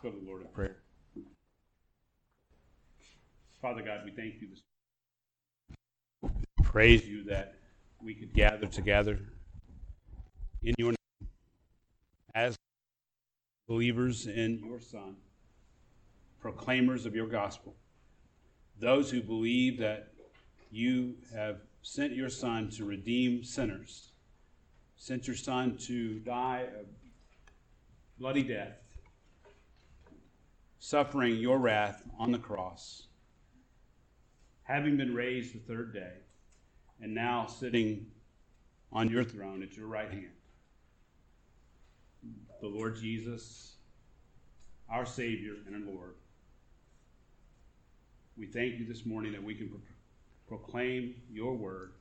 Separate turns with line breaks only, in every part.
Let's go to the Lord in prayer. Father God, we thank you this praise you that we could gather together in your name as believers in your Son, proclaimers of your gospel, those who believe that you have sent your Son to redeem sinners, sent your Son to die a bloody death, suffering your wrath on the cross, having been raised the third day, and now sitting on your throne at your right hand. The Lord Jesus, our Savior and our Lord. We thank you this morning that we can pro- proclaim your word,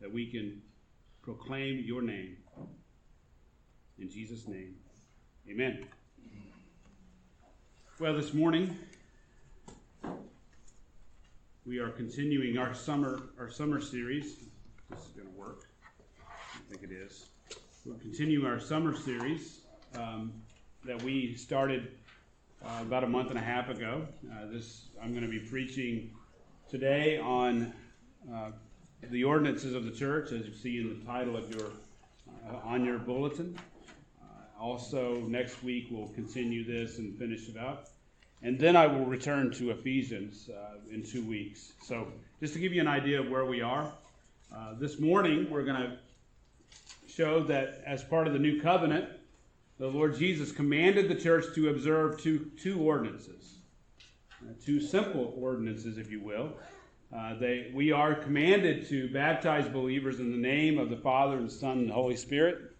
that we can proclaim your name. In Jesus' name, amen. Well, this morning, we are continuing our summer our summer series. This is going to work. I think it is. We're continuing our summer series um, that we started uh, about a month and a half ago. Uh, this I'm going to be preaching today on uh, the ordinances of the church, as you see in the title of your uh, on your bulletin. Uh, also, next week we'll continue this and finish it up. And then I will return to Ephesians uh, in two weeks. So, just to give you an idea of where we are, uh, this morning we're going to show that as part of the new covenant, the Lord Jesus commanded the church to observe two, two ordinances, uh, two simple ordinances, if you will. Uh, they, we are commanded to baptize believers in the name of the Father and the Son and the Holy Spirit,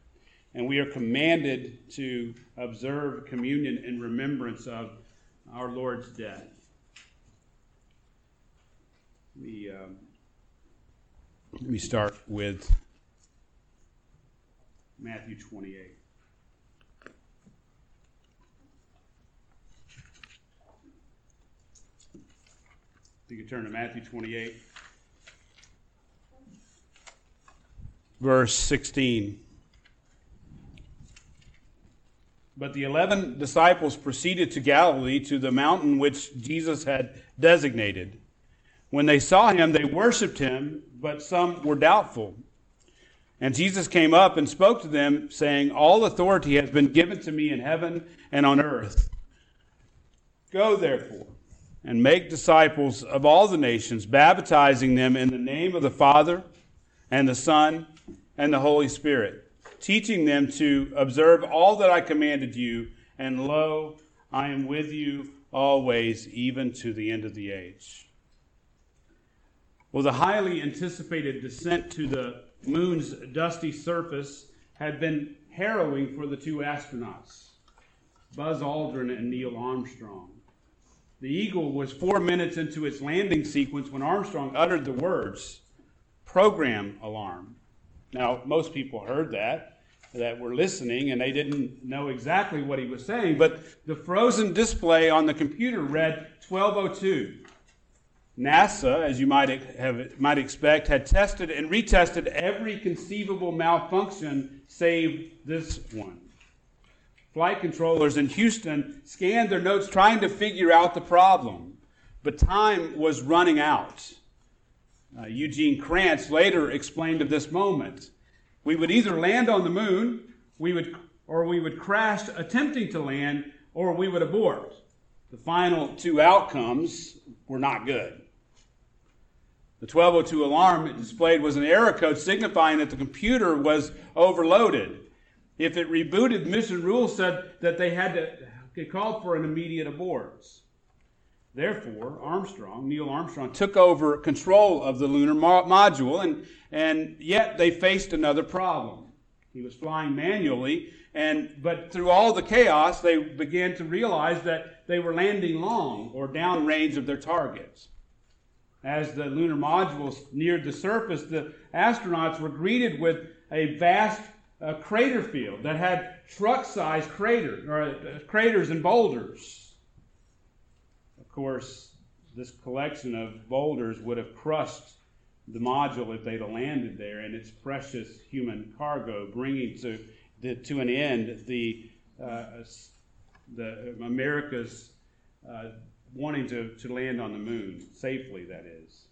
and we are commanded to observe communion in remembrance of our Lord's death. We, um, let me start with Matthew 28. You can turn to Matthew 28, verse 16. But the eleven disciples proceeded to Galilee to the mountain which Jesus had designated. When they saw him, they worshiped him, but some were doubtful. And Jesus came up and spoke to them, saying, All authority has been given to me in heaven and on earth. Go, therefore, and make disciples of all the nations, baptizing them in the name of the Father and the Son and the Holy Spirit teaching them to observe all that I commanded you, and lo, I am with you always, even to the end of the age. Well, the highly anticipated descent to the moon's dusty surface had been harrowing for the two astronauts, Buzz Aldrin and Neil Armstrong. The Eagle was four minutes into its landing sequence when Armstrong uttered the words, program alarm. Now, most people heard that, that were listening, and they didn't know exactly what he was saying, but the frozen display on the computer read 1202. NASA, as you might, have, might expect, had tested and retested every conceivable malfunction save this one. Flight controllers in Houston scanned their notes trying to figure out the problem, but time was running out. Uh, Eugene Kranz later explained of this moment. We would either land on the moon, we would, or we would crash attempting to land, or we would abort. The final two outcomes were not good. The 1202 alarm it displayed was an error code signifying that the computer was overloaded. If it rebooted, mission rules said that they had to, it called for an immediate abort. Therefore, Armstrong, Neil Armstrong, took over control of the lunar mo- module, and, and yet they faced another problem. He was flying manually, and, but through all the chaos, they began to realize that they were landing long or downrange of their targets. As the lunar module neared the surface, the astronauts were greeted with a vast uh, crater field that had truck-sized craters, or, uh, craters and boulders course, this collection of boulders would have crushed the module if they'd have landed there and its precious human cargo, bringing to, the, to an end the, uh, the America's uh, wanting to, to land on the moon safely, that is.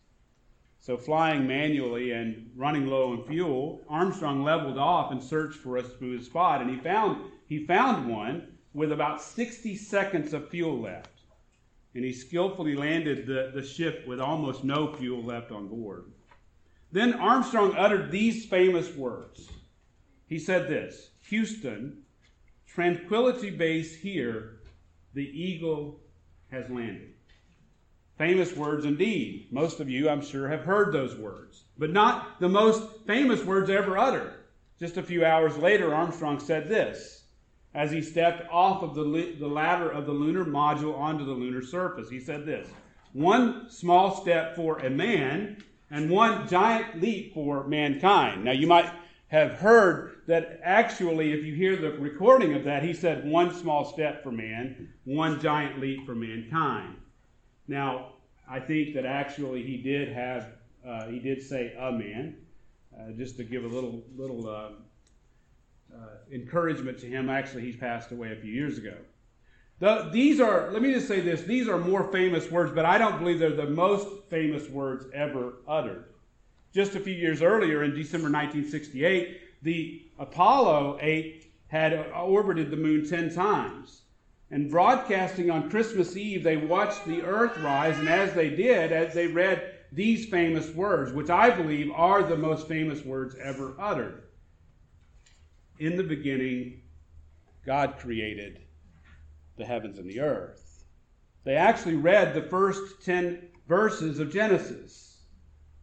So, flying manually and running low on fuel, Armstrong leveled off and searched for a smooth spot, and he found he found one with about 60 seconds of fuel left. And he skillfully landed the, the ship with almost no fuel left on board. Then Armstrong uttered these famous words. He said this Houston, tranquility base here, the eagle has landed. Famous words indeed. Most of you, I'm sure, have heard those words, but not the most famous words ever uttered. Just a few hours later, Armstrong said this as he stepped off of the, the ladder of the lunar module onto the lunar surface. He said this One small step for a man, and one giant leap for mankind. Now, you might have heard that actually, if you hear the recording of that, he said one small step for man, one giant leap for mankind. Now, I think that actually he did have, uh, he did say a man, uh, just to give a little, little uh, Uh, encouragement to him. Actually, he's passed away a few years ago. The, these are, let me just say this, these are more famous words, but I don't believe they're the most famous words ever uttered. Just a few years earlier, in December 1968, the Apollo 8 had orbited the moon 10 times. And broadcasting on Christmas Eve, they watched the earth rise, and as they did, as they read these famous words, which I believe are the most famous words ever uttered. In the beginning, God created the heavens and the earth. They actually read the first 10 verses of Genesis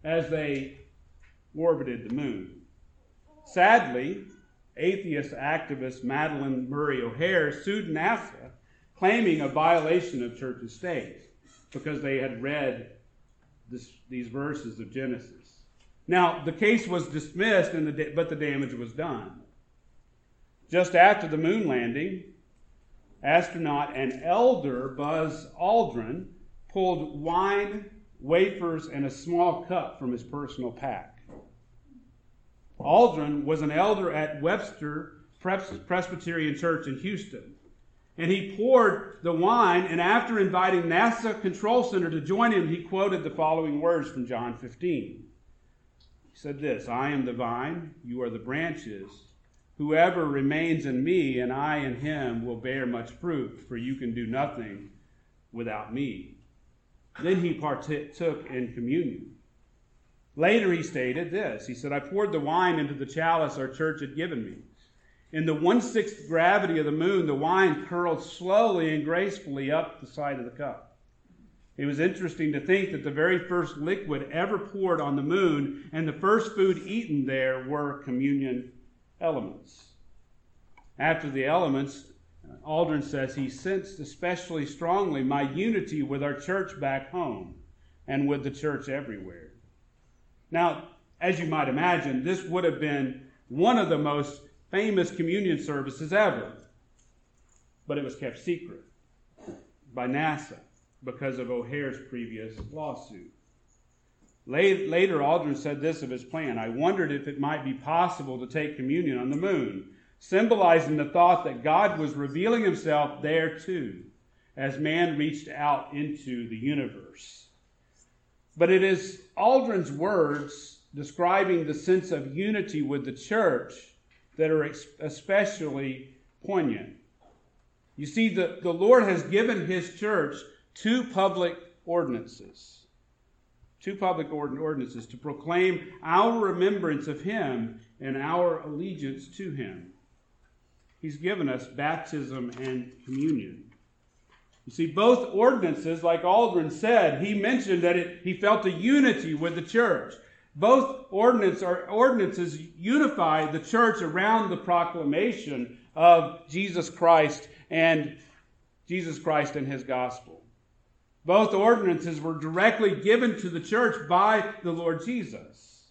as they orbited the moon. Sadly, atheist activist Madalyn Murray O'Hair sued NASA claiming a violation of church and state because they had read this, these verses of Genesis. Now, the case was dismissed, the, but the damage was done. Just after the moon landing, astronaut and elder Buzz Aldrin pulled wine, wafers, and a small cup from his personal pack. Aldrin was an elder at Webster Presbyterian Church in Houston. And he poured the wine, and after inviting NASA Control Center to join him, he quoted the following words from John 15. He said this I am the vine, you are the branches. Whoever remains in me and I in him will bear much fruit, for you can do nothing without me. Then he partook in communion. Later he stated this He said, I poured the wine into the chalice our church had given me. In the one sixth gravity of the moon, the wine curled slowly and gracefully up the side of the cup. It was interesting to think that the very first liquid ever poured on the moon and the first food eaten there were communion elements. After the elements, Aldrin says he sensed especially strongly my unity with our church back home and with the church everywhere. Now, as you might imagine, this would have been one of the most famous communion services ever, but it was kept secret by NASA because of O'Hair's previous lawsuit. Later, Aldrin said this of his plan I wondered if it might be possible to take communion on the moon, symbolizing the thought that God was revealing himself there too, as man reached out into the universe. But it is Aldrin's words describing the sense of unity with the church that are especially poignant. You see, the, the Lord has given his church two public ordinances two public ordinances to proclaim our remembrance of him and our allegiance to him. He's given us baptism and communion. You see, both ordinances, like Aldrin said, he mentioned that it, he felt a unity with the church. Both ordinance or ordinances unify the church around the proclamation of Jesus Christ and Jesus Christ and his gospel. Both ordinances were directly given to the church by the Lord Jesus.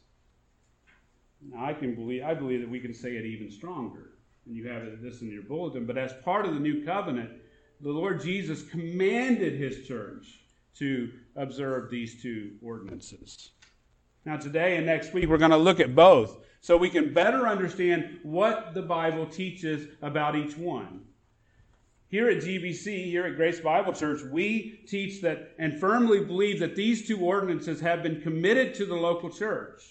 Now, I can believe I believe that we can say it even stronger. And you have this in your bulletin. But as part of the new covenant, the Lord Jesus commanded his church to observe these two ordinances. Now, today and next week, we're going to look at both so we can better understand what the Bible teaches about each one. Here at GBC, here at Grace Bible Church, we teach that and firmly believe that these two ordinances have been committed to the local church.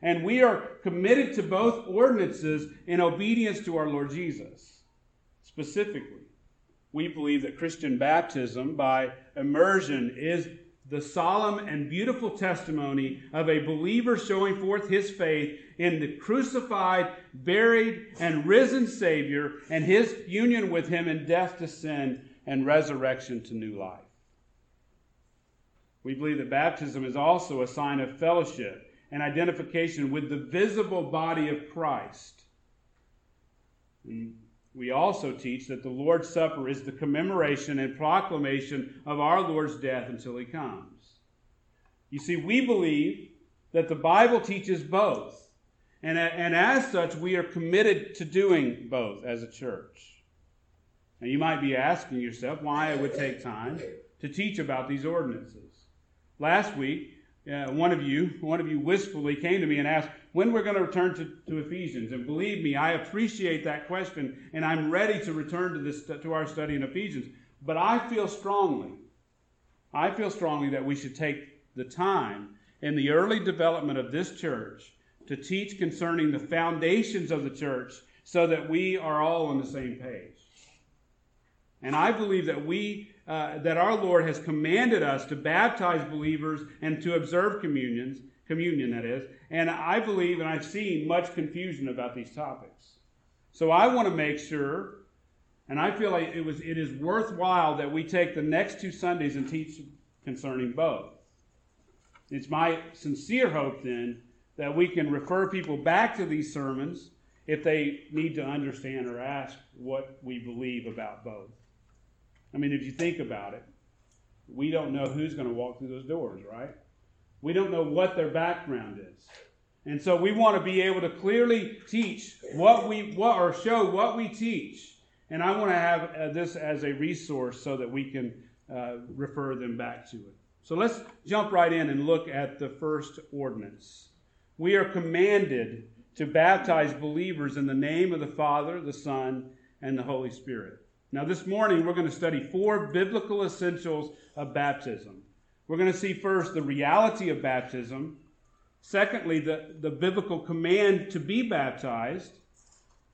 And we are committed to both ordinances in obedience to our Lord Jesus. Specifically, we believe that Christian baptism by immersion is the solemn and beautiful testimony of a believer showing forth his faith in the crucified, buried, and risen Savior and his union with him in death to sin and resurrection to new life. We believe that baptism is also a sign of fellowship and identification with the visible body of Christ. We also teach that the Lord's Supper is the commemoration and proclamation of our Lord's death until he comes. You see, we believe that the Bible teaches both. And, and as such, we are committed to doing both as a church. Now, you might be asking yourself why it would take time to teach about these ordinances. Last week, uh, one of you, one of you wistfully came to me and asked when we're going to return to, to Ephesians. And believe me, I appreciate that question, and I'm ready to return to this to our study in Ephesians. But I feel strongly, I feel strongly that we should take the time in the early development of this church to teach concerning the foundations of the church so that we are all on the same page. And I believe that we uh, that our Lord has commanded us to baptize believers and to observe communions, communion that is. And I believe and I've seen much confusion about these topics. So I want to make sure and I feel like it was it is worthwhile that we take the next two Sundays and teach concerning both. It's my sincere hope then that we can refer people back to these sermons if they need to understand or ask what we believe about both. I mean, if you think about it, we don't know who's going to walk through those doors, right? We don't know what their background is. And so we want to be able to clearly teach what we what or show what we teach. And I want to have uh, this as a resource so that we can uh, refer them back to it. So let's jump right in and look at the first ordinance. We are commanded to baptize believers in the name of the Father, the Son, and the Holy Spirit. Now, this morning, we're going to study four biblical essentials of baptism. We're going to see first the reality of baptism, secondly, the, the biblical command to be baptized.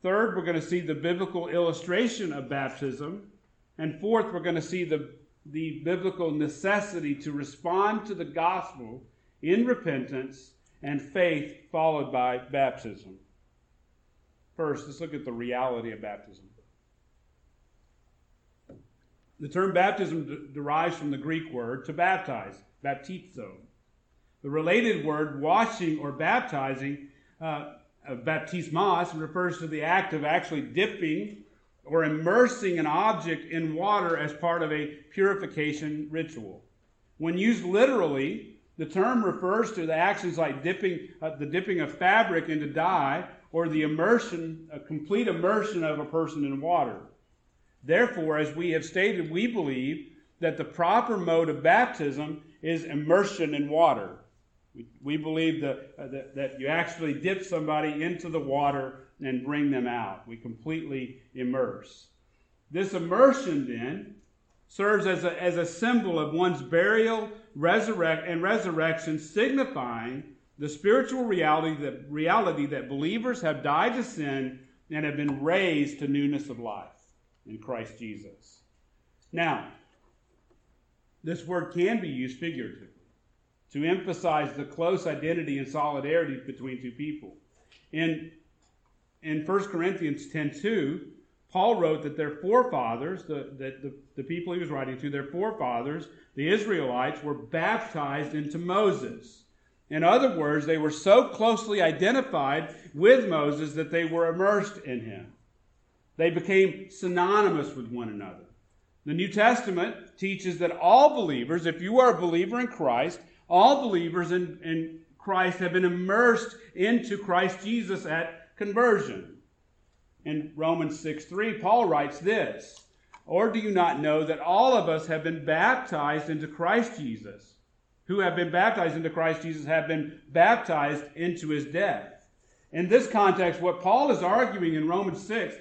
Third, we're going to see the biblical illustration of baptism. And fourth, we're going to see the, the biblical necessity to respond to the gospel in repentance and faith, followed by baptism. First, let's look at the reality of baptism. The term baptism d- derives from the Greek word to baptize, baptizo. The related word washing or baptizing, uh, baptismos, refers to the act of actually dipping or immersing an object in water as part of a purification ritual. When used literally, the term refers to the actions like dipping, uh, the dipping of fabric into dye or the immersion, a complete immersion of a person in water. Therefore, as we have stated, we believe that the proper mode of baptism is immersion in water. We, we believe that, uh, that, that you actually dip somebody into the water and bring them out. We completely immerse. This immersion then serves as a, as a symbol of one's burial resurrect, and resurrection, signifying the spiritual reality that, reality that believers have died to sin and have been raised to newness of life in Christ Jesus. Now, this word can be used figuratively to emphasize the close identity and solidarity between two people. In, in 1 Corinthians 10.2, Paul wrote that their forefathers, the, the, the, the people he was writing to, their forefathers, the Israelites, were baptized into Moses. In other words, they were so closely identified with Moses that they were immersed in him. They became synonymous with one another. The New Testament teaches that all believers, if you are a believer in Christ, all believers in, in Christ have been immersed into Christ Jesus at conversion. In Romans 6 3, Paul writes this Or do you not know that all of us have been baptized into Christ Jesus? Who have been baptized into Christ Jesus have been baptized into his death. In this context, what Paul is arguing in Romans 6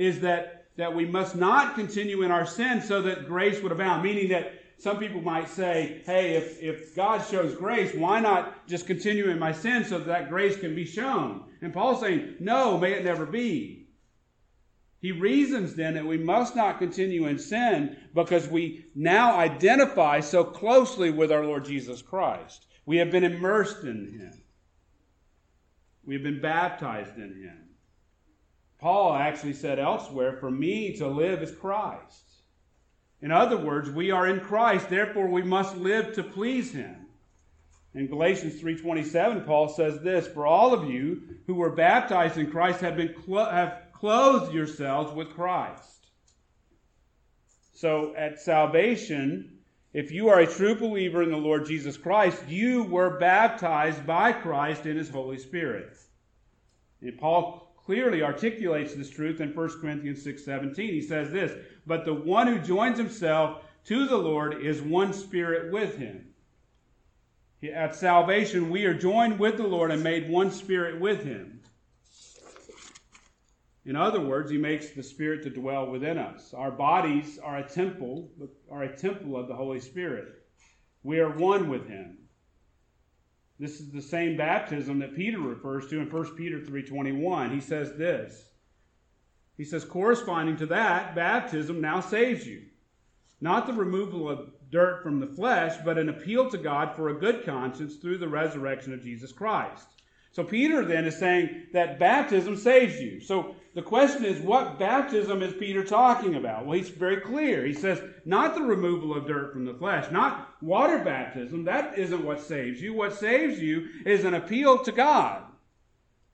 is that that we must not continue in our sin so that grace would abound. Meaning that some people might say, hey, if, if God shows grace, why not just continue in my sin so that, grace can be shown? And Paul's saying, no, may it never be. He reasons then that we must not continue in sin because we now identify so closely with our Lord Jesus Christ. We have been immersed in Him, we have been baptized in Him. Paul actually said elsewhere, For me to live is Christ. In other words, we are in Christ, therefore we must live to please him. In Galatians 3:27, Paul says this, "For all of you who were baptized in Christ have been clo- have clothed yourselves with Christ." So at salvation, if you are a true believer in the Lord Jesus Christ, you were baptized by Christ in his Holy Spirit. And Paul clearly articulates this truth in 1 Corinthians 6:17. He says this, "But the one who joins himself to the Lord is one spirit with him." At salvation, we are joined with the Lord and made one spirit with him. In other words, he makes the Spirit to dwell within us. Our bodies are a temple, are a temple of the Holy Spirit. We are one with him. This is the same baptism that Peter refers to in 1 Peter 3:21. He says this. He says corresponding to that, baptism now saves you. Not the removal of dirt from the flesh, but an appeal to God for a good conscience through the resurrection of Jesus Christ. So Peter then is saying that baptism saves you. So the question is, what baptism is Peter talking about? Well, he's very clear. He says, not the removal of dirt from the flesh, not water baptism. That isn't what saves you. What saves you is an appeal to God,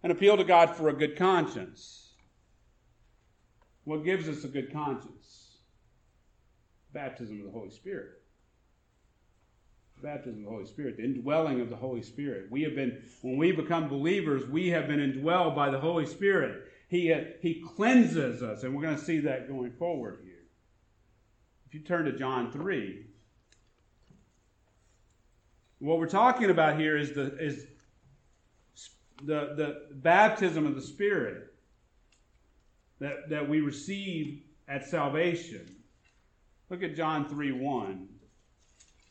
an appeal to God for a good conscience. What gives us a good conscience? Baptism of the Holy Spirit baptism of the Holy Spirit, the indwelling of the Holy Spirit. We have been, when we become believers, we have been indwelled by the Holy Spirit. He, uh, he cleanses us, and we're going to see that going forward here. If you turn to John 3, what we're talking about here is the, is the, the baptism of the Spirit that, that we receive at salvation. Look at John 3 1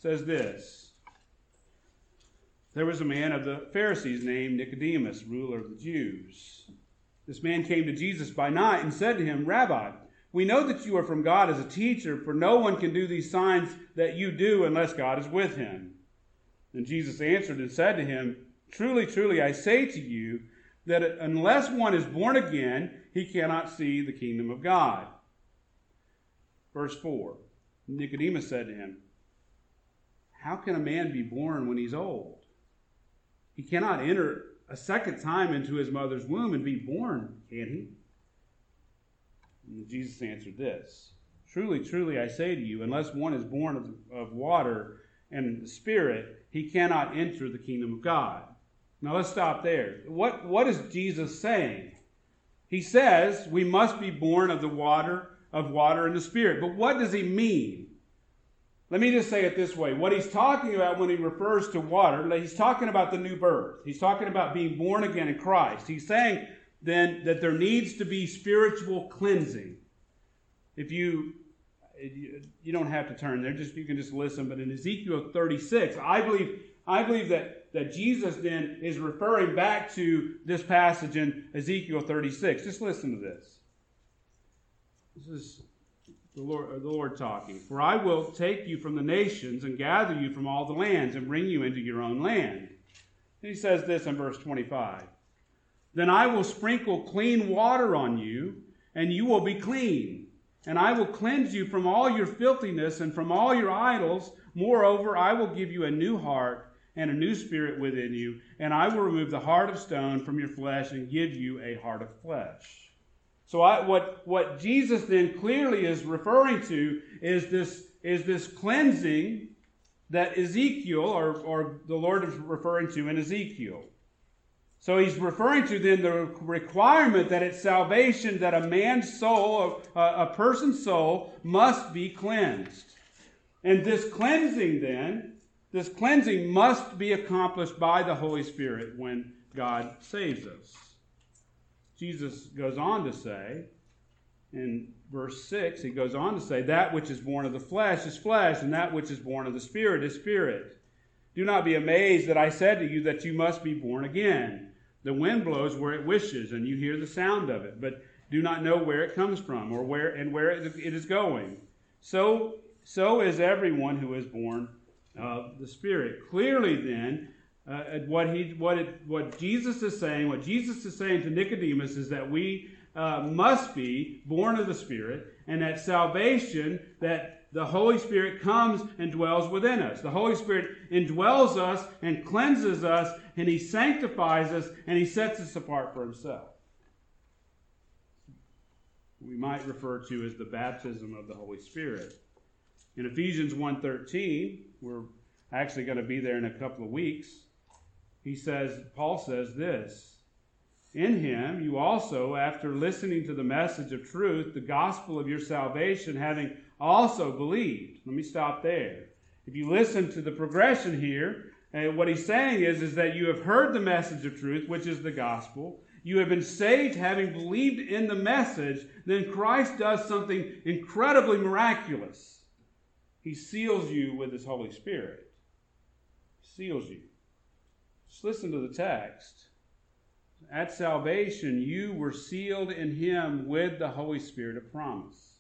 says this There was a man of the Pharisees named Nicodemus, ruler of the Jews. This man came to Jesus by night and said to him, Rabbi, we know that you are from God as a teacher, for no one can do these signs that you do unless God is with him. And Jesus answered and said to him, Truly, truly, I say to you that unless one is born again, he cannot see the kingdom of God. Verse 4 Nicodemus said to him, how can a man be born when he's old? He cannot enter a second time into his mother's womb and be born, can he? And Jesus answered this Truly, truly, I say to you, unless one is born of, of water and the Spirit, he cannot enter the kingdom of God. Now let's stop there. What, what is Jesus saying? He says we must be born of the water, of water and the Spirit. But what does he mean? Let me just say it this way. What he's talking about when he refers to water, he's talking about the new birth. He's talking about being born again in Christ. He's saying then that there needs to be spiritual cleansing. If you you don't have to turn there, just you can just listen, but in Ezekiel 36, I believe I believe that that Jesus then is referring back to this passage in Ezekiel 36. Just listen to this. This is the Lord, uh, the Lord talking. For I will take you from the nations and gather you from all the lands and bring you into your own land. And he says this in verse 25 Then I will sprinkle clean water on you, and you will be clean. And I will cleanse you from all your filthiness and from all your idols. Moreover, I will give you a new heart and a new spirit within you, and I will remove the heart of stone from your flesh and give you a heart of flesh. So I, what, what Jesus then clearly is referring to is this, is this cleansing that Ezekiel, or, or the Lord is referring to in Ezekiel. So he's referring to then the requirement that it's salvation that a man's soul, a, a person's soul, must be cleansed. And this cleansing then, this cleansing must be accomplished by the Holy Spirit when God saves us. Jesus goes on to say in verse 6, he goes on to say, That which is born of the flesh is flesh, and that which is born of the Spirit is spirit. Do not be amazed that I said to you that you must be born again. The wind blows where it wishes, and you hear the sound of it, but do not know where it comes from or where and where it is going. So, so is everyone who is born of the Spirit. Clearly, then, uh, what he, what it, what Jesus is saying, what Jesus is saying to Nicodemus is that we uh, must be born of the Spirit, and that salvation, that the Holy Spirit comes and dwells within us. The Holy Spirit indwells us and cleanses us, and He sanctifies us, and He sets us apart for Himself. We might refer to as the baptism of the Holy Spirit. In Ephesians 1.13, we're actually going to be there in a couple of weeks, he says, Paul says this, in him, you also, after listening to the message of truth, the gospel of your salvation, having also believed. Let me stop there. If you listen to the progression here, uh, what he's saying is, is that you have heard the message of truth, which is the gospel. You have been saved having believed in the message. Then Christ does something incredibly miraculous. He seals you with his Holy Spirit. Seals you. Just listen to the text. At salvation, you were sealed in him with the Holy Spirit of promise.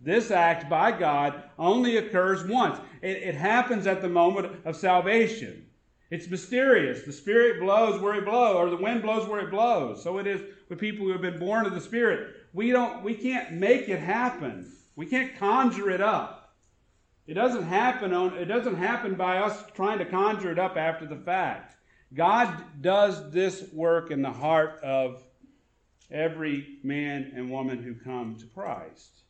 This act by God only occurs once. It, it, happens at the moment of salvation. It's mysterious. The Spirit blows where it blows, or the wind blows where it blows. So it is with people who have been born of the Spirit. We don't we can't make it happen. We can't conjure it up. It doesn't happen on it doesn't happen by us trying to conjure it up after the fact. God does this work in the heart of every man and woman who come to Christ.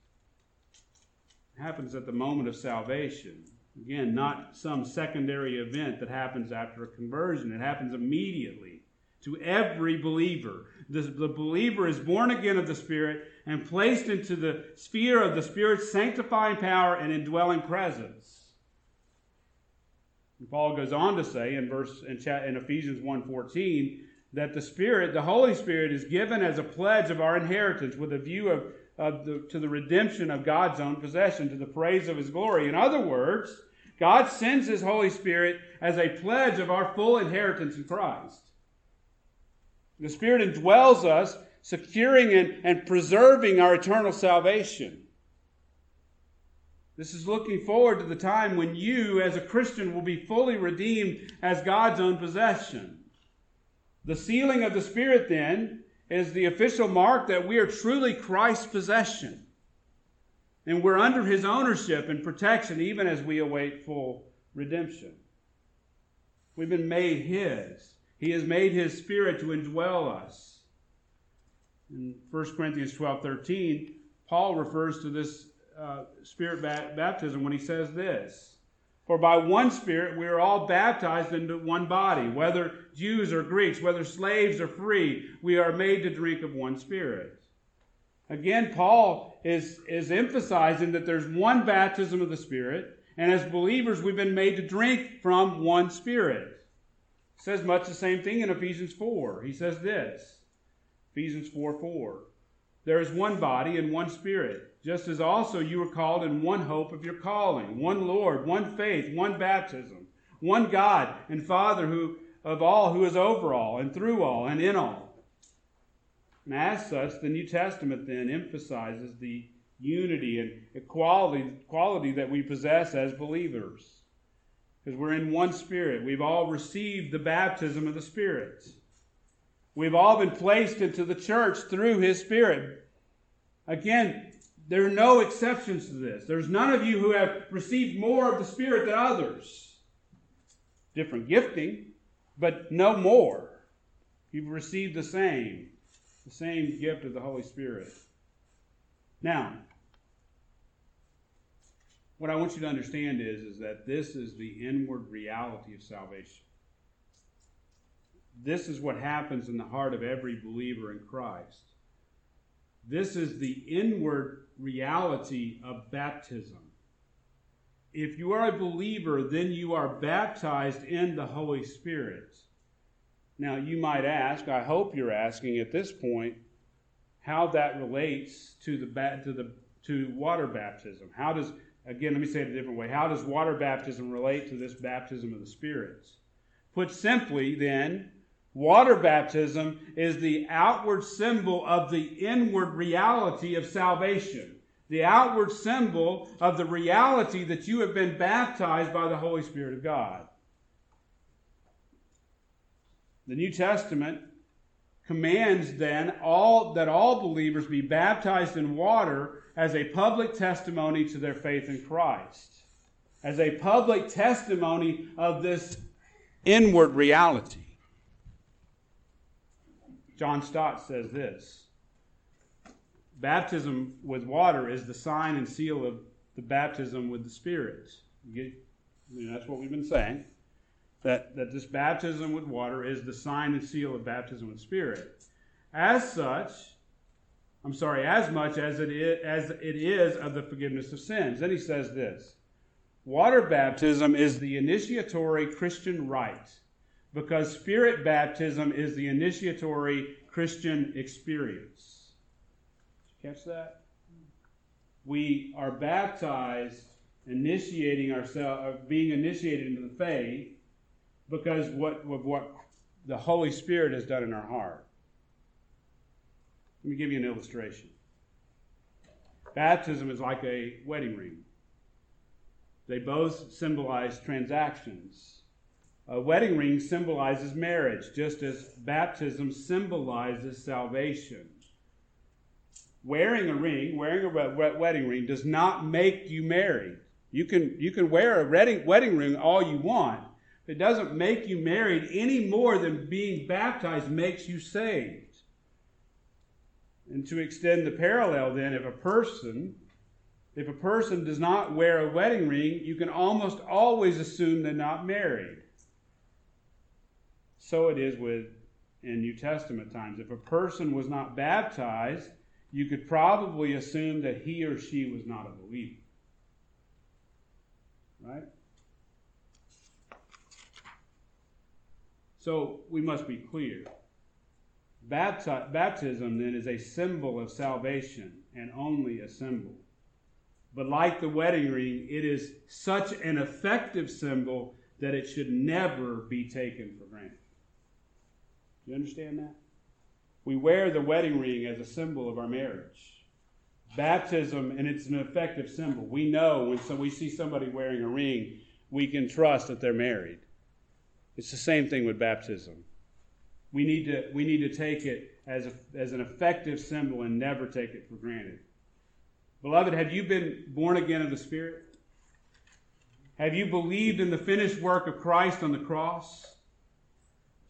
It happens at the moment of salvation. Again, not some secondary event that happens after a conversion. It happens immediately to every believer. The, the believer is born again of the Spirit and placed into the sphere of the Spirit's sanctifying power and indwelling presence. And Paul goes on to say in verse in, in Ephesians 1:14 that the Spirit, the Holy Spirit, is given as a pledge of our inheritance with a view of, of the, to the redemption of God's own possession, to the praise of His glory. In other words, God sends His Holy Spirit as a pledge of our full inheritance in Christ. The Spirit indwells us, securing and, and preserving our eternal salvation. This is looking forward to the time when you, as a Christian, will be fully redeemed as God's own possession. The sealing of the Spirit, then, is the official mark that we are truly Christ's possession. And we're under his ownership and protection even as we await full redemption. We've been made his. He has made his spirit to indwell us. In 1 Corinthians 12 13, Paul refers to this uh, spirit ba- baptism when he says this For by one Spirit we are all baptized into one body, whether Jews or Greeks, whether slaves or free, we are made to drink of one Spirit. Again, Paul is, is emphasizing that there's one baptism of the Spirit, and as believers, we've been made to drink from one Spirit. He says much the same thing in Ephesians 4. He says this Ephesians 4 4. There is one body and one Spirit just as also you were called in one hope of your calling, one Lord, one faith, one baptism, one God and Father who of all who is over all and through all and in all. And as such, the New Testament then emphasizes the unity and equality, equality that we possess as believers. Because we're in one spirit. We've all received the baptism of the Spirit. We've all been placed into the church through His Spirit. Again, there are no exceptions to this. There's none of you who have received more of the Spirit than others. Different gifting, but no more. You've received the same, the same gift of the Holy Spirit. Now, what I want you to understand is, is that this is the inward reality of salvation. This is what happens in the heart of every believer in Christ. This is the inward reality of baptism. If you are a believer, then you are baptized in the Holy Spirit. Now, you might ask, I hope you're asking at this point, how that relates to the to the to water baptism. How does again? Let me say it a different way. How does water baptism relate to this baptism of the spirits? Put simply, then, water baptism is the outward symbol of the inward reality of salvation. The outward symbol of the reality that you have been baptized by the Holy Spirit of God. The New Testament commands then all that all believers be baptized in water as a public testimony to their faith in Christ. As a public testimony of this inward reality. John Stott says this Baptism with water is the sign and seal of the baptism with the Spirit. You know, that's what we've been saying. That, that this baptism with water is the sign and seal of baptism with Spirit. As such, I'm sorry, as much as it is, as it is of the forgiveness of sins. Then he says this Water baptism is the initiatory Christian rite because spirit baptism is the initiatory Christian experience. Did you catch that? We are baptized, initiating ourselves, uh, being initiated into the faith because what, of what the Holy Spirit has done in our heart. Let me give you an illustration. Baptism is like a wedding ring. They both symbolize transactions. A wedding ring symbolizes marriage, just as baptism symbolizes salvation. Wearing a ring, wearing a wedding ring, does not make you married. You can, you can wear a wedding, ring all you want. It doesn't make you married any more than being baptized makes you saved. And to extend the parallel, then, if a person if a person does not wear a wedding ring, you can almost always assume they're not married. So it is with in New Testament times. If a person was not baptized, you could probably assume that he or she was not a believer. Right? So we must be clear. Bapti- baptism then is a symbol of salvation and only a symbol. But like the wedding ring, it is such an effective symbol that it should never be taken for granted. You understand that? We wear the wedding ring as a symbol of our marriage. Baptism, and it's an effective symbol. We know when so we see somebody wearing a ring, we can trust that they're married. It's the same thing with baptism. We need to, we need to take it as, a, as an effective symbol and never take it for granted. Beloved, have you been born again of the Spirit? Have you believed in the finished work of Christ on the cross?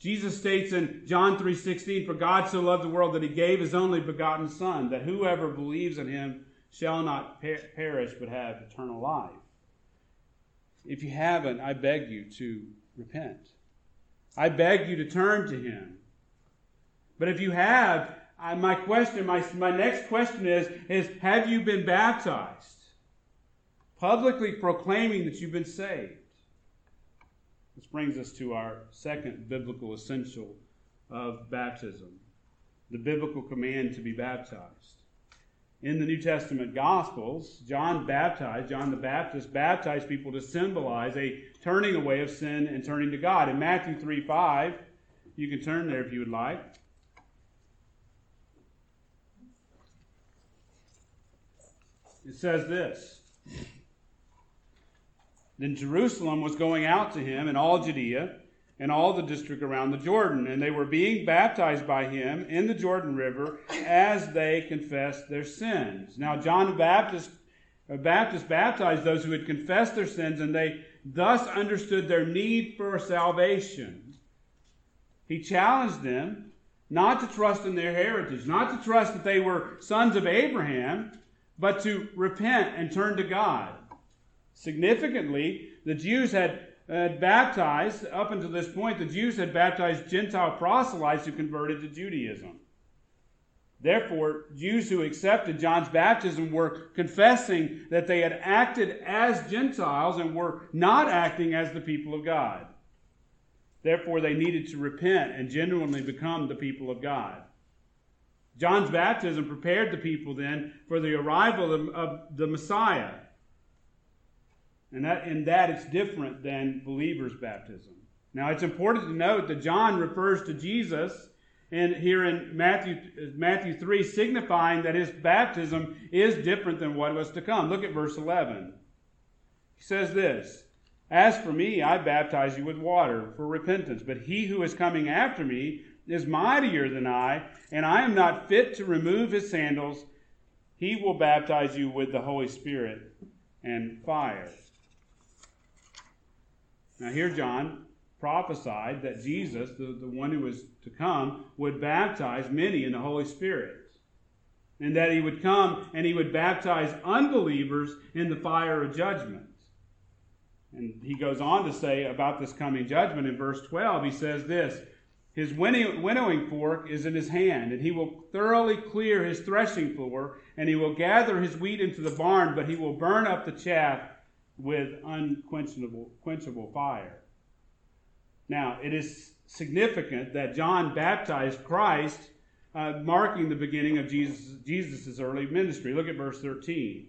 Jesus states in John 3:16, "For God so loved the world that he gave his only begotten son, that whoever believes in him shall not per- perish but have eternal life." If you haven't, I beg you to repent. I beg you to turn to him. But if you have, I, my question, my, my next question is, is have you been baptized? Publicly proclaiming that you've been saved. This brings us to our second biblical essential of baptism the biblical command to be baptized. In the New Testament Gospels, John baptized, John the Baptist baptized people to symbolize a turning away of sin and turning to God. In Matthew 3 5, you can turn there if you would like. It says this Then Jerusalem was going out to him and all Judea and all the district around the Jordan, and they were being baptized by him in the Jordan River as they confessed their sins. Now, John the Baptist, the Baptist baptized those who had confessed their sins, and they thus understood their need for salvation. He challenged them not to trust in their heritage, not to trust that they were sons of Abraham, but to repent and turn to God. Significantly, the Jews had, had baptized, up until this point, the Jews had baptized Gentile proselytes who converted to Judaism. Therefore, Jews who accepted John's baptism were confessing that they had acted as Gentiles and were not acting as the people of God. Therefore, they needed to repent and genuinely become the people of God. John's baptism prepared the people then for the arrival of, of the Messiah. And that, in that it's different than believers' baptism. Now, it's important to note that John refers to Jesus and here in Matthew, Matthew 3, signifying that his baptism is different than what was to come. Look at verse 11. He says this As for me, I baptize you with water for repentance, but he who is coming after me is mightier than I, and I am not fit to remove his sandals. He will baptize you with the Holy Spirit and fire. Now, here, John prophesied that Jesus, the, the one who was to come, would baptize many in the Holy Spirit. And that he would come and he would baptize unbelievers in the fire of judgment. And he goes on to say about this coming judgment in verse 12, he says this His winnowing fork is in his hand, and he will thoroughly clear his threshing floor, and he will gather his wheat into the barn, but he will burn up the chaff with unquenchable quenchable fire. Now, it is significant that John baptized Christ, uh, marking the beginning of Jesus' Jesus's early ministry. Look at verse 13.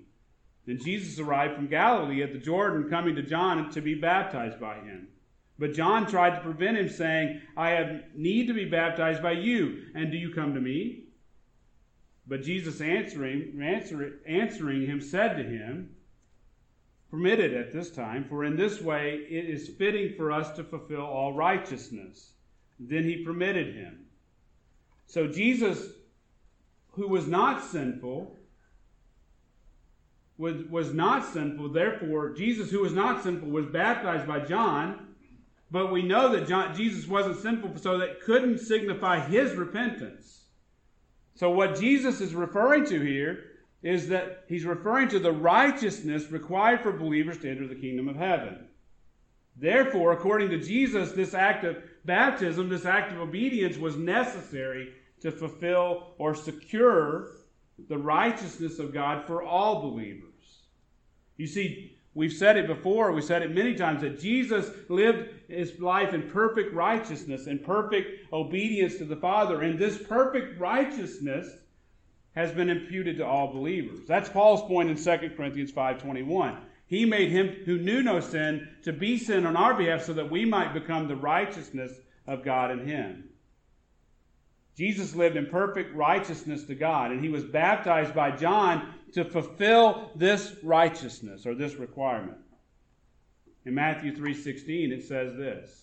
Then Jesus arrived from Galilee at the Jordan, coming to John to be baptized by him. But John tried to prevent him, saying, I have need to be baptized by you, and do you come to me? But Jesus answering, answer, answering him said to him, permitted at this time, for in this way it is fitting for us to fulfill all righteousness. Then he permitted him. So Jesus, who was not sinful, was, was not sinful. Therefore, Jesus, who was not sinful, was baptized by John. But we know that John, Jesus wasn't sinful, so that couldn't signify his repentance. So, what Jesus is referring to here is that he's referring to the righteousness required for believers to enter the kingdom of heaven. Therefore, according to Jesus, this act of baptism, this act of obedience was necessary to fulfill or secure the righteousness of God for all believers. You see, we've said it before, we've said it many times that Jesus lived his life in perfect righteousness and perfect obedience to the Father. And this perfect righteousness has been imputed to all believers. That's Paul's point in 2 Corinthians 5:21. He made him who knew no sin to be sin on our behalf so that we might become the righteousness of God in him. Jesus lived in perfect righteousness to God, and he was baptized by John to fulfill this righteousness or this requirement. In Matthew 3:16 it says this: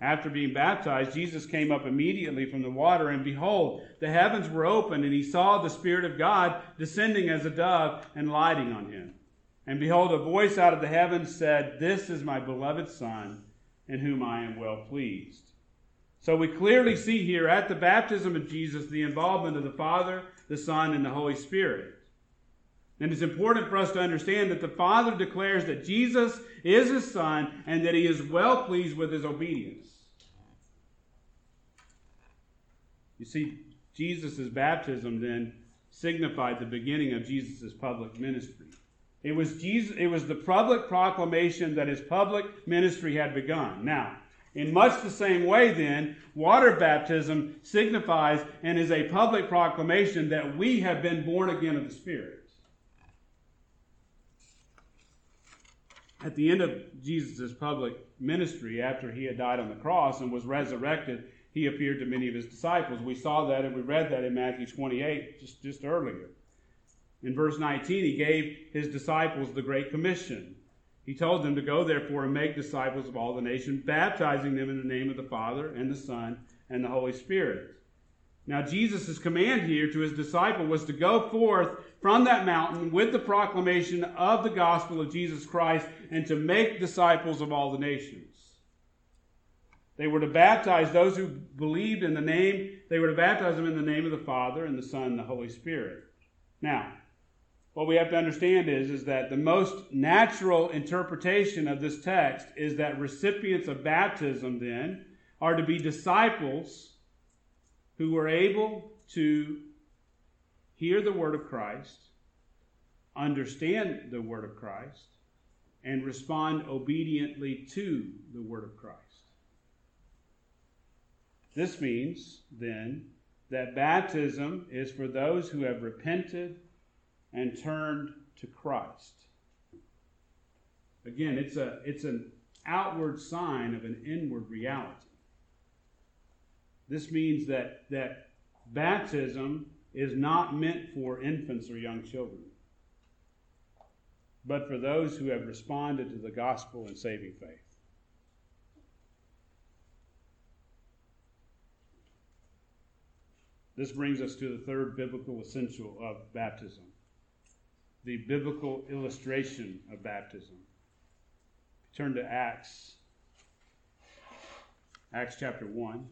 after being baptized, Jesus came up immediately from the water, and behold, the heavens were opened, and he saw the Spirit of God descending as a dove and lighting on him. And behold, a voice out of the heavens said, This is my beloved Son, in whom I am well pleased. So we clearly see here at the baptism of Jesus the involvement of the Father, the Son, and the Holy Spirit. And it's important for us to understand that the Father declares that Jesus is his Son and that he is well pleased with his obedience. You see, Jesus' baptism then signified the beginning of Jesus' public ministry. It was, Jesus, it was the public proclamation that his public ministry had begun. Now, in much the same way, then, water baptism signifies and is a public proclamation that we have been born again of the Spirit. At the end of Jesus' public ministry, after he had died on the cross and was resurrected, he appeared to many of his disciples. We saw that and we read that in Matthew 28 just, just earlier. In verse 19, he gave his disciples the Great Commission. He told them to go, therefore, and make disciples of all the nations, baptizing them in the name of the Father, and the Son, and the Holy Spirit. Now, Jesus' command here to his disciple was to go forth from that mountain with the proclamation of the gospel of Jesus Christ and to make disciples of all the nations. They were to baptize those who believed in the name, they were to baptize them in the name of the Father and the Son and the Holy Spirit. Now, what we have to understand is, is that the most natural interpretation of this text is that recipients of baptism then are to be disciples who were able to hear the word of Christ, understand the word of Christ, and respond obediently to the word of Christ. This means, then, that baptism is for those who have repented and turned to Christ. Again, it's a it's an outward sign of an inward reality. This means that that baptism is not meant for infants or young children, but for those who have responded to the gospel and saving faith. This brings us to the third biblical essential of baptism the biblical illustration of baptism. Turn to Acts, Acts chapter 1.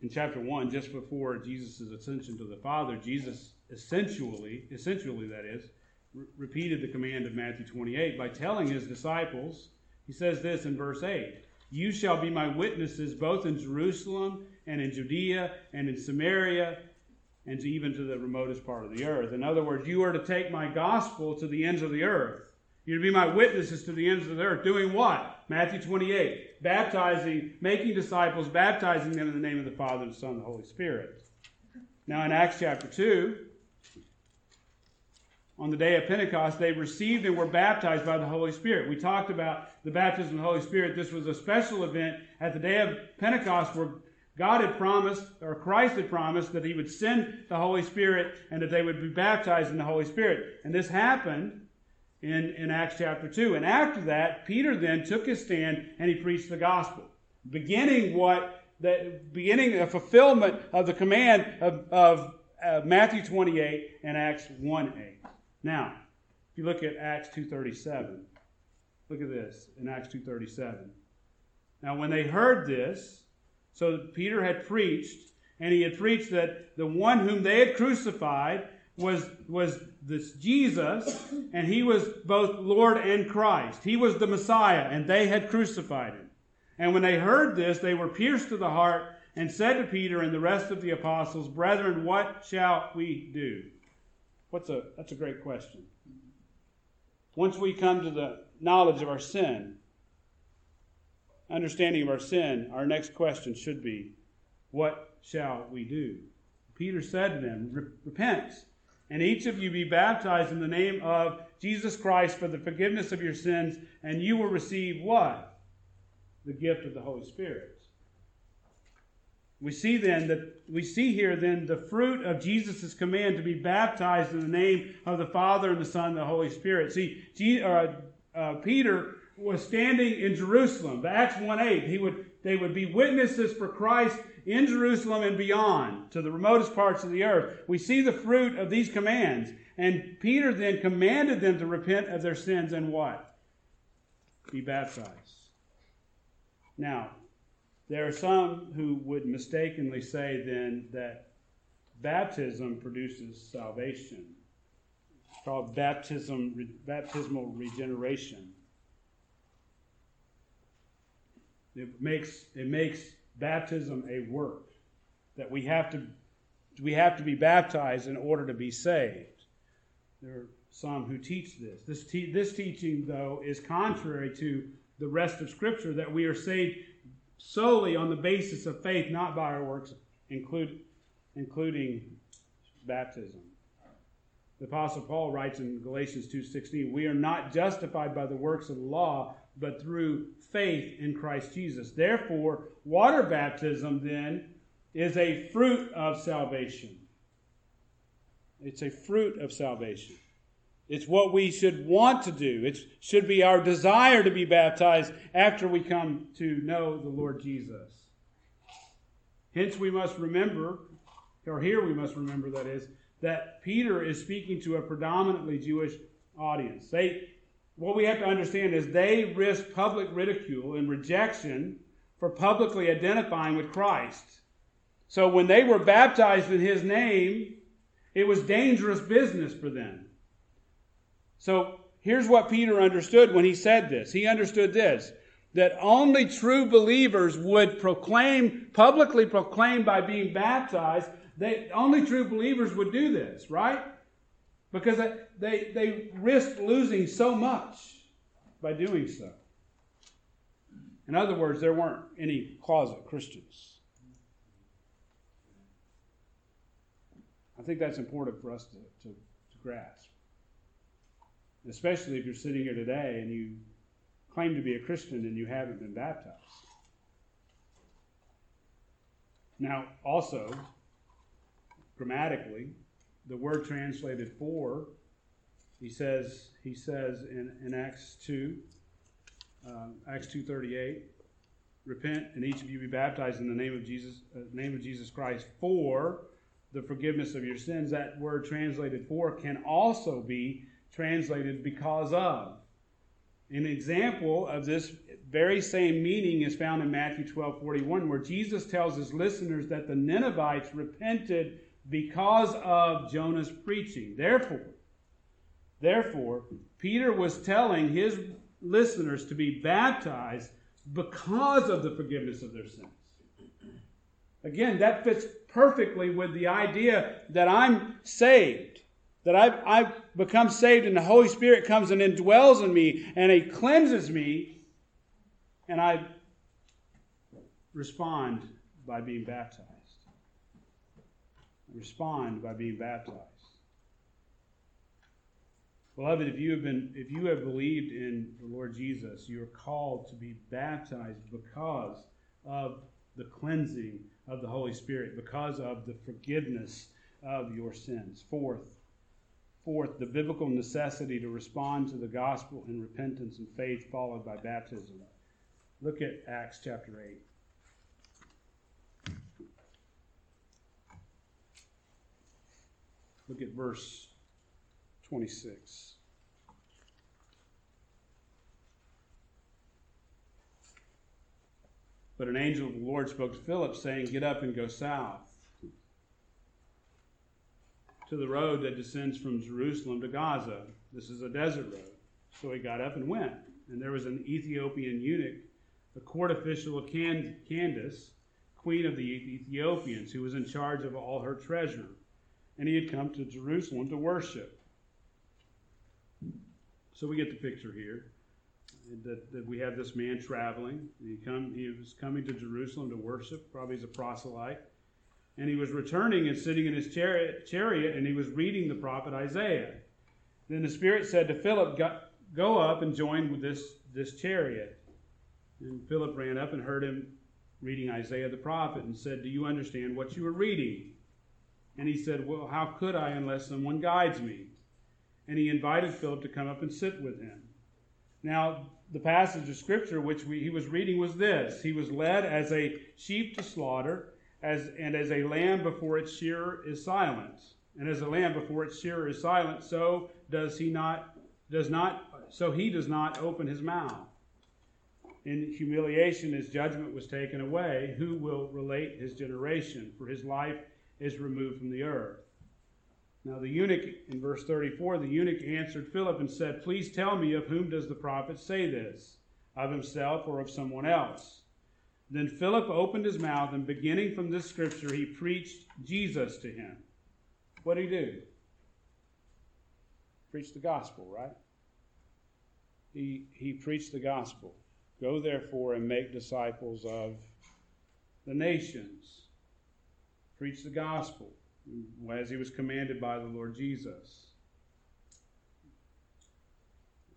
in chapter 1 just before jesus' ascension to the father jesus essentially essentially that is re- repeated the command of matthew 28 by telling his disciples he says this in verse 8 you shall be my witnesses both in jerusalem and in judea and in samaria and to even to the remotest part of the earth. In other words you are to take my gospel to the ends of the earth. You're to be my witnesses to the ends of the earth. Doing what? Matthew 28, baptizing, making disciples, baptizing them in the name of the Father, the Son, and the Holy Spirit. Now, in Acts chapter 2, on the day of Pentecost, they received and were baptized by the Holy Spirit. We talked about the baptism of the Holy Spirit. This was a special event at the day of Pentecost where God had promised, or Christ had promised, that He would send the Holy Spirit and that they would be baptized in the Holy Spirit. And this happened in, in Acts chapter 2. And after that, Peter then took his stand and he preached the gospel, beginning what the beginning a fulfillment of the command of, of uh, Matthew 28 and Acts 1 8. Now, if you look at Acts 2.37, look at this in Acts 2.37. Now, when they heard this, so Peter had preached, and he had preached that the one whom they had crucified was, was this Jesus, and he was both Lord and Christ. He was the Messiah, and they had crucified him. And when they heard this, they were pierced to the heart and said to Peter and the rest of the apostles, Brethren, what shall we do? What's a, that's a great question. Once we come to the knowledge of our sin, understanding of our sin, our next question should be, What shall we do? Peter said to them, Repent and each of you be baptized in the name of Jesus Christ for the forgiveness of your sins, and you will receive what? The gift of the Holy Spirit. We see then that we see here then the fruit of Jesus' command to be baptized in the name of the Father and the Son and the Holy Spirit. See, uh, uh, Peter was standing in Jerusalem. The Acts 1 8, he would, they would be witnesses for Christ in Jerusalem and beyond, to the remotest parts of the earth. We see the fruit of these commands. And Peter then commanded them to repent of their sins and what? Be baptized. Now, there are some who would mistakenly say then that baptism produces salvation. It's called baptism, baptismal regeneration. It makes, it makes baptism a work that we have to we have to be baptized in order to be saved. There are some who teach this. This, te- this teaching, though, is contrary to the rest of Scripture that we are saved solely on the basis of faith, not by our works, include, including baptism. The Apostle Paul writes in Galatians 2.16, We are not justified by the works of the law, but through faith in Christ Jesus. Therefore, water baptism then is a fruit of salvation. It's a fruit of salvation. It's what we should want to do. It should be our desire to be baptized after we come to know the Lord Jesus. Hence, we must remember, or here we must remember, that is, that Peter is speaking to a predominantly Jewish audience. They, what we have to understand is they risk public ridicule and rejection for publicly identifying with Christ. So when they were baptized in his name, it was dangerous business for them. So here's what Peter understood when he said this. He understood this that only true believers would proclaim, publicly proclaim by being baptized, they, only true believers would do this, right? because they, they risked losing so much by doing so. In other words, there weren't any closet Christians. I think that's important for us to, to, to grasp. Especially if you're sitting here today and you claim to be a Christian and you haven't been baptized. Now, also, grammatically, the word translated for, he says, he says in, in Acts 2, um, Acts 2.38, repent and each of you be baptized in the name of Jesus, uh, name of Jesus Christ for the forgiveness of your sins. That word translated for can also be translated because of. An example of this very same meaning is found in Matthew 12 41, where Jesus tells his listeners that the Ninevites repented because of Jonah's preaching. Therefore, therefore, Peter was telling his listeners to be baptized because of the forgiveness of their sins. Again, that fits perfectly with the idea that I'm saved, that I've, I've become saved, and the Holy Spirit comes and indwells in me, and He cleanses me, and I respond by being baptized. I respond by being baptized. Beloved, if you have been if you have believed in the Lord Jesus, you are called to be baptized because of the cleansing of the Holy Spirit, because of the forgiveness of your sins. Fourth, fourth, the biblical necessity to respond to the gospel in repentance and faith followed by baptism. Look at Acts chapter 8. Look at verse 26. But an angel of the Lord spoke to Philip, saying, Get up and go south to the road that descends from Jerusalem to Gaza. This is a desert road. So he got up and went. And there was an Ethiopian eunuch, a court official of Candace, queen of the Ethiopians, who was in charge of all her treasure. And he had come to Jerusalem to worship. So we get the picture here that, that we have this man traveling. He, come, he was coming to Jerusalem to worship, probably as a proselyte. And he was returning and sitting in his chariot, and he was reading the prophet Isaiah. Then the Spirit said to Philip, Go up and join with this, this chariot. And Philip ran up and heard him reading Isaiah the prophet and said, Do you understand what you are reading? And he said, Well, how could I unless someone guides me? and he invited Philip to come up and sit with him. Now, the passage of scripture which we, he was reading was this He was led as a sheep to slaughter, as, and as a lamb before its shearer is silent. And as a lamb before its shearer is silent, so does he not, does not, so he does not open his mouth. In humiliation, his judgment was taken away. Who will relate his generation? For his life is removed from the earth. Now the eunuch, in verse 34, the eunuch answered Philip and said, Please tell me, of whom does the prophet say this? Of himself or of someone else? Then Philip opened his mouth, and beginning from this scripture, he preached Jesus to him. What did he do? Preach the gospel, right? He, he preached the gospel. Go therefore and make disciples of the nations. Preach the gospel as he was commanded by the Lord Jesus.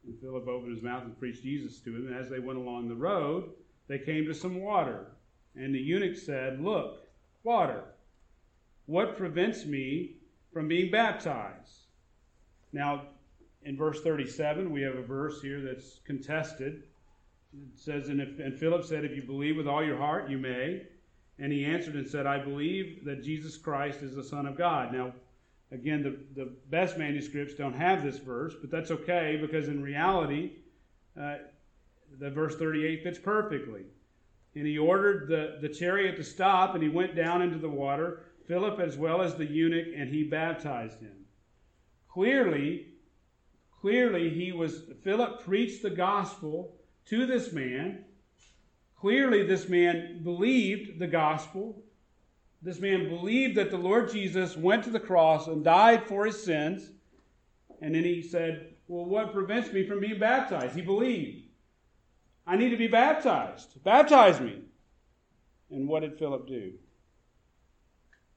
And Philip opened his mouth and preached Jesus to him. And as they went along the road, they came to some water. And the eunuch said, Look, water. What prevents me from being baptized? Now, in verse 37, we have a verse here that's contested. It says, and, if, and Philip said, If you believe with all your heart, you may. And he answered and said, I believe that Jesus Christ is the Son of God. Now, again, the, the best manuscripts don't have this verse, but that's okay because in reality, uh, the verse 38 fits perfectly. And he ordered the, the chariot to stop, and he went down into the water, Philip as well as the eunuch, and he baptized him. Clearly, clearly he was Philip preached the gospel to this man Clearly, this man believed the gospel. This man believed that the Lord Jesus went to the cross and died for his sins, And then he said, Well, what prevents me from being baptized? He believed. I need to be baptized. Baptize me. And what did Philip do?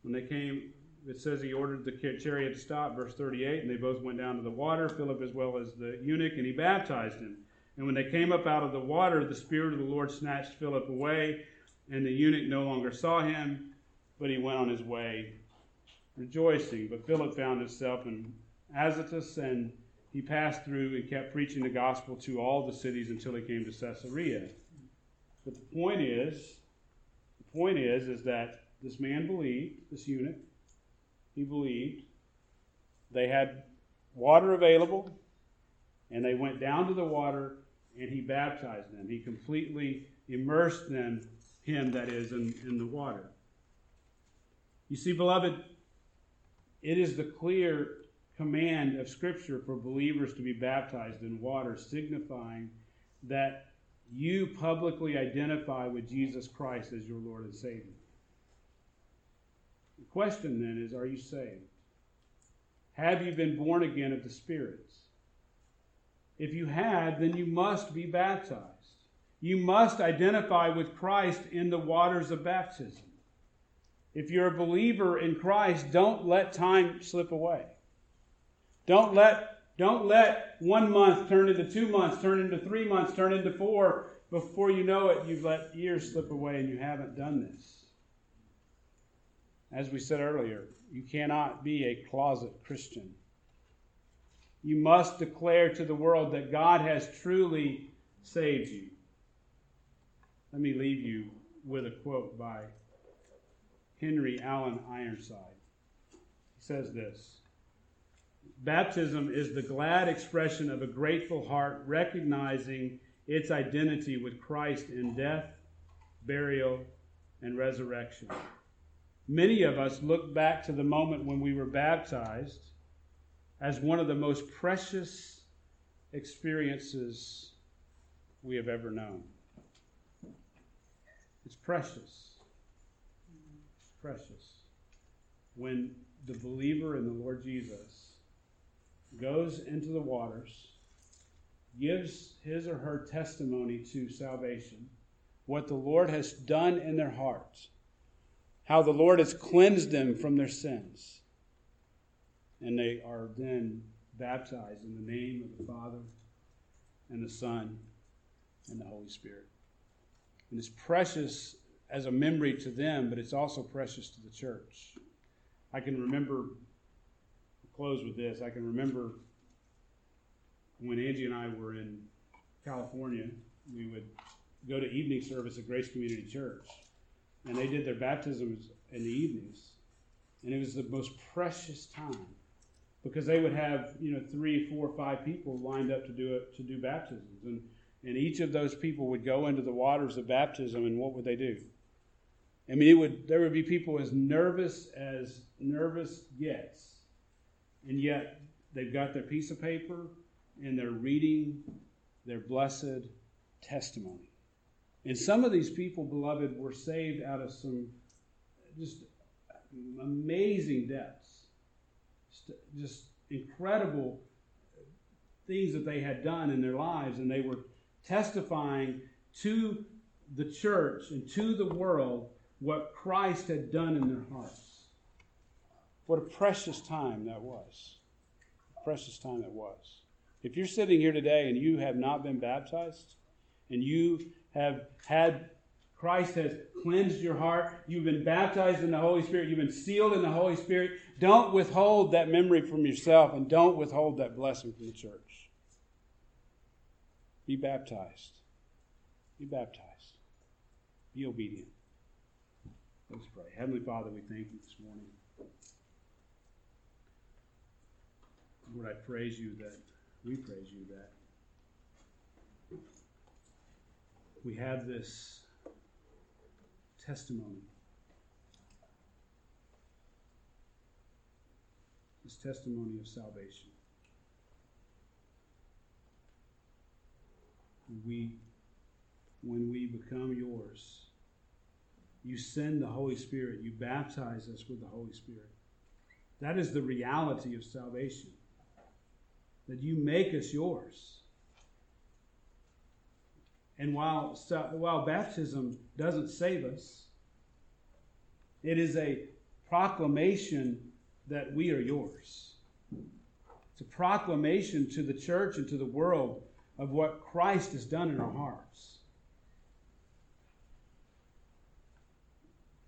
When they came, it says he ordered the chariot to stop, verse 38, and they both went down to the water, Philip as well as the eunuch, and he baptized him. And when they came up out of the water, the Spirit of the Lord snatched Philip away, and the eunuch no longer saw him, but he went on his way rejoicing. But Philip found himself in Azotus, and he passed through and kept preaching the gospel to all the cities until he came to Caesarea. But the point is, the point is, is that this man believed, this eunuch, he believed. They had water available, and they went down to the water, and he baptized them. He completely immersed them, him that is, in, in the water. You see, beloved, it is the clear command of Scripture for believers to be baptized in water, signifying that you publicly identify with Jesus Christ as your Lord and Savior. The question then is Are you saved? Have you been born again of the spirits? If you had, then you must be baptized. You must identify with Christ in the waters of baptism. If you're a believer in Christ, don't let time slip away. Don't let, don't let one month turn into two months, turn into three months, turn into four. Before you know it, you've let years slip away and you haven't done this. As we said earlier, you cannot be a closet Christian. You must declare to the world that God has truly saved you. Let me leave you with a quote by Henry Allan Ironside. He says this Baptism is the glad expression of a grateful heart recognizing its identity with Christ in death, burial, and resurrection. Many of us look back to the moment when we were baptized as one of the most precious experiences we have ever known. It's precious precious when the believer in the Lord Jesus goes into the waters, gives his or her testimony to salvation, what the Lord has done in their hearts, how the Lord has cleansed them from their sins. And they are then baptized in the name of the Father and the Son and the Holy Spirit. And it's precious as a memory to them, but it's also precious to the church. I can remember, close with this, I can remember when Angie and I were in California, we would go to evening service at Grace Community Church, and they did their baptisms in the evenings. And it was the most precious time because they would have, you know, three, four, five people lined up to do it to do baptisms. And and each of those people would go into the waters of baptism, and what would they do? I mean, it would there would be people as nervous as nervous gets, and yet they've got their piece of paper and they're reading their blessed testimony. And some of these people, beloved, were saved out of some just amazing depths, just incredible things that they had done in their lives, and they were testifying to the church and to the world what Christ had done in their hearts. What a precious time that was. Precious time that was. If you're sitting here today and you have not been baptized, and you have had Christ has cleansed your heart, you've been baptized in the Holy Spirit, you've been sealed in the Holy Spirit, don't withhold that memory from yourself and don't withhold that blessing from the church. Be baptized. Be baptized. Be obedient. Let's pray. Heavenly Father, we thank you this morning. Lord, I praise you that we praise you that we have this testimony. This testimony of salvation. We, when we become yours, you send the Holy Spirit. You baptize us with the Holy Spirit. That is the reality of salvation. That you make us yours. And while, while baptism doesn't save us, it is a proclamation that we are yours. It's a proclamation to the church and to the world of what Christ has done in our hearts.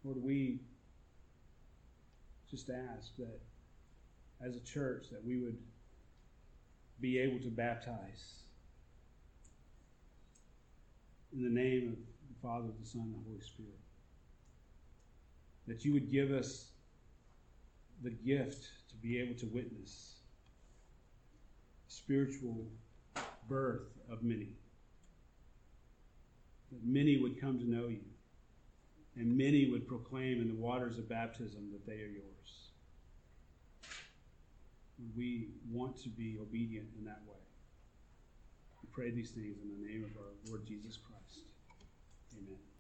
Lord, we just ask that as a church that we would be able to baptize in the name of the Father, the Son, and the Holy Spirit. That you would give us the gift to be able to witness spiritual birth of many. That many would come to know you, and many would proclaim in the waters of baptism that they are yours. We want to be obedient in that way. We pray these things in the name of our Lord Jesus Christ. Amen.